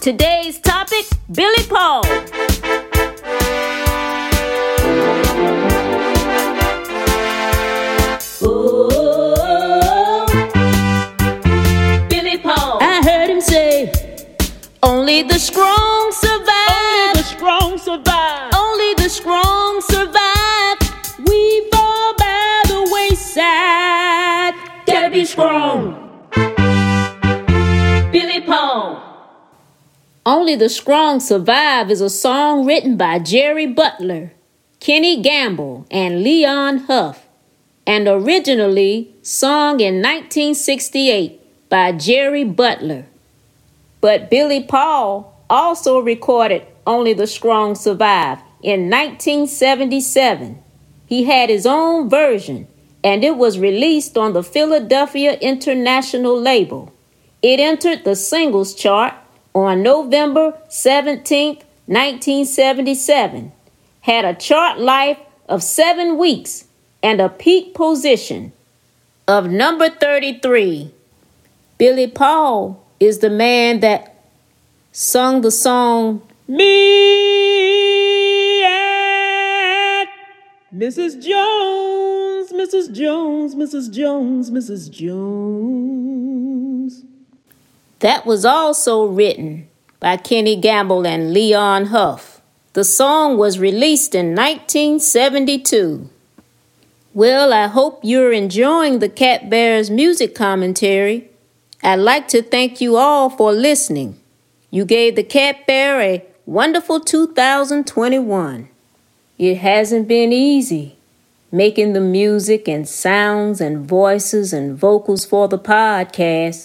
Today's topic Billy Paul. Ooh, Billy Paul. I heard him say, Only the strong survive. Only the strong survive. Only the strong survive. We fall by the wayside. Gotta be strong. Billy Paul. Only the Strong Survive is a song written by Jerry Butler, Kenny Gamble, and Leon Huff, and originally sung in 1968 by Jerry Butler. But Billy Paul also recorded Only the Strong Survive in 1977. He had his own version, and it was released on the Philadelphia International label. It entered the singles chart on November 17, 1977, had a chart life of seven weeks and a peak position of number 33. Billy Paul is the man that sung the song Me and Mrs. Jones, Mrs. Jones, Mrs. Jones, Mrs. Jones. That was also written by Kenny Gamble and Leon Huff. The song was released in 1972. Well, I hope you're enjoying the Cat Bears music commentary. I'd like to thank you all for listening. You gave the Cat Bear a wonderful 2021. It hasn't been easy making the music and sounds and voices and vocals for the podcast.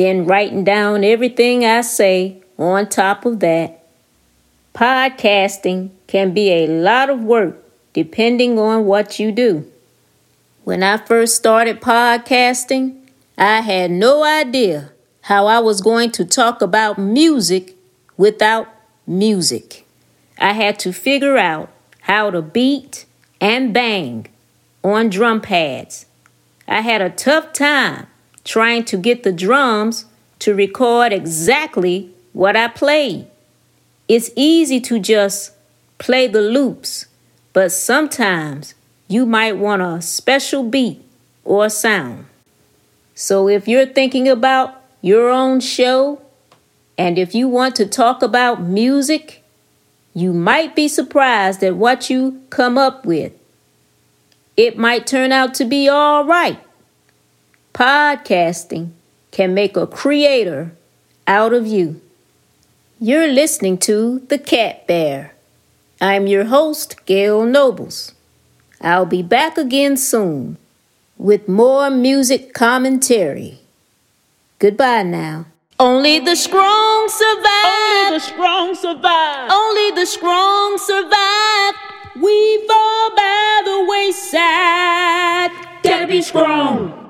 then writing down everything I say on top of that. Podcasting can be a lot of work depending on what you do. When I first started podcasting, I had no idea how I was going to talk about music without music. I had to figure out how to beat and bang on drum pads. I had a tough time trying to get the drums to record exactly what I played. It's easy to just play the loops, but sometimes you might want a special beat or sound. So if you're thinking about your own show, and if you want to talk about music, you might be surprised at what you come up with. It might turn out to be all right. Podcasting can make a creator out of you. You're listening to The Cat Bear. I'm your host, Gail Nobles. I'll be back again soon with more music commentary. Goodbye now. Only the strong survive. Only the strong survive. Only the strong survive. We fall by the wayside. Gotta be strong.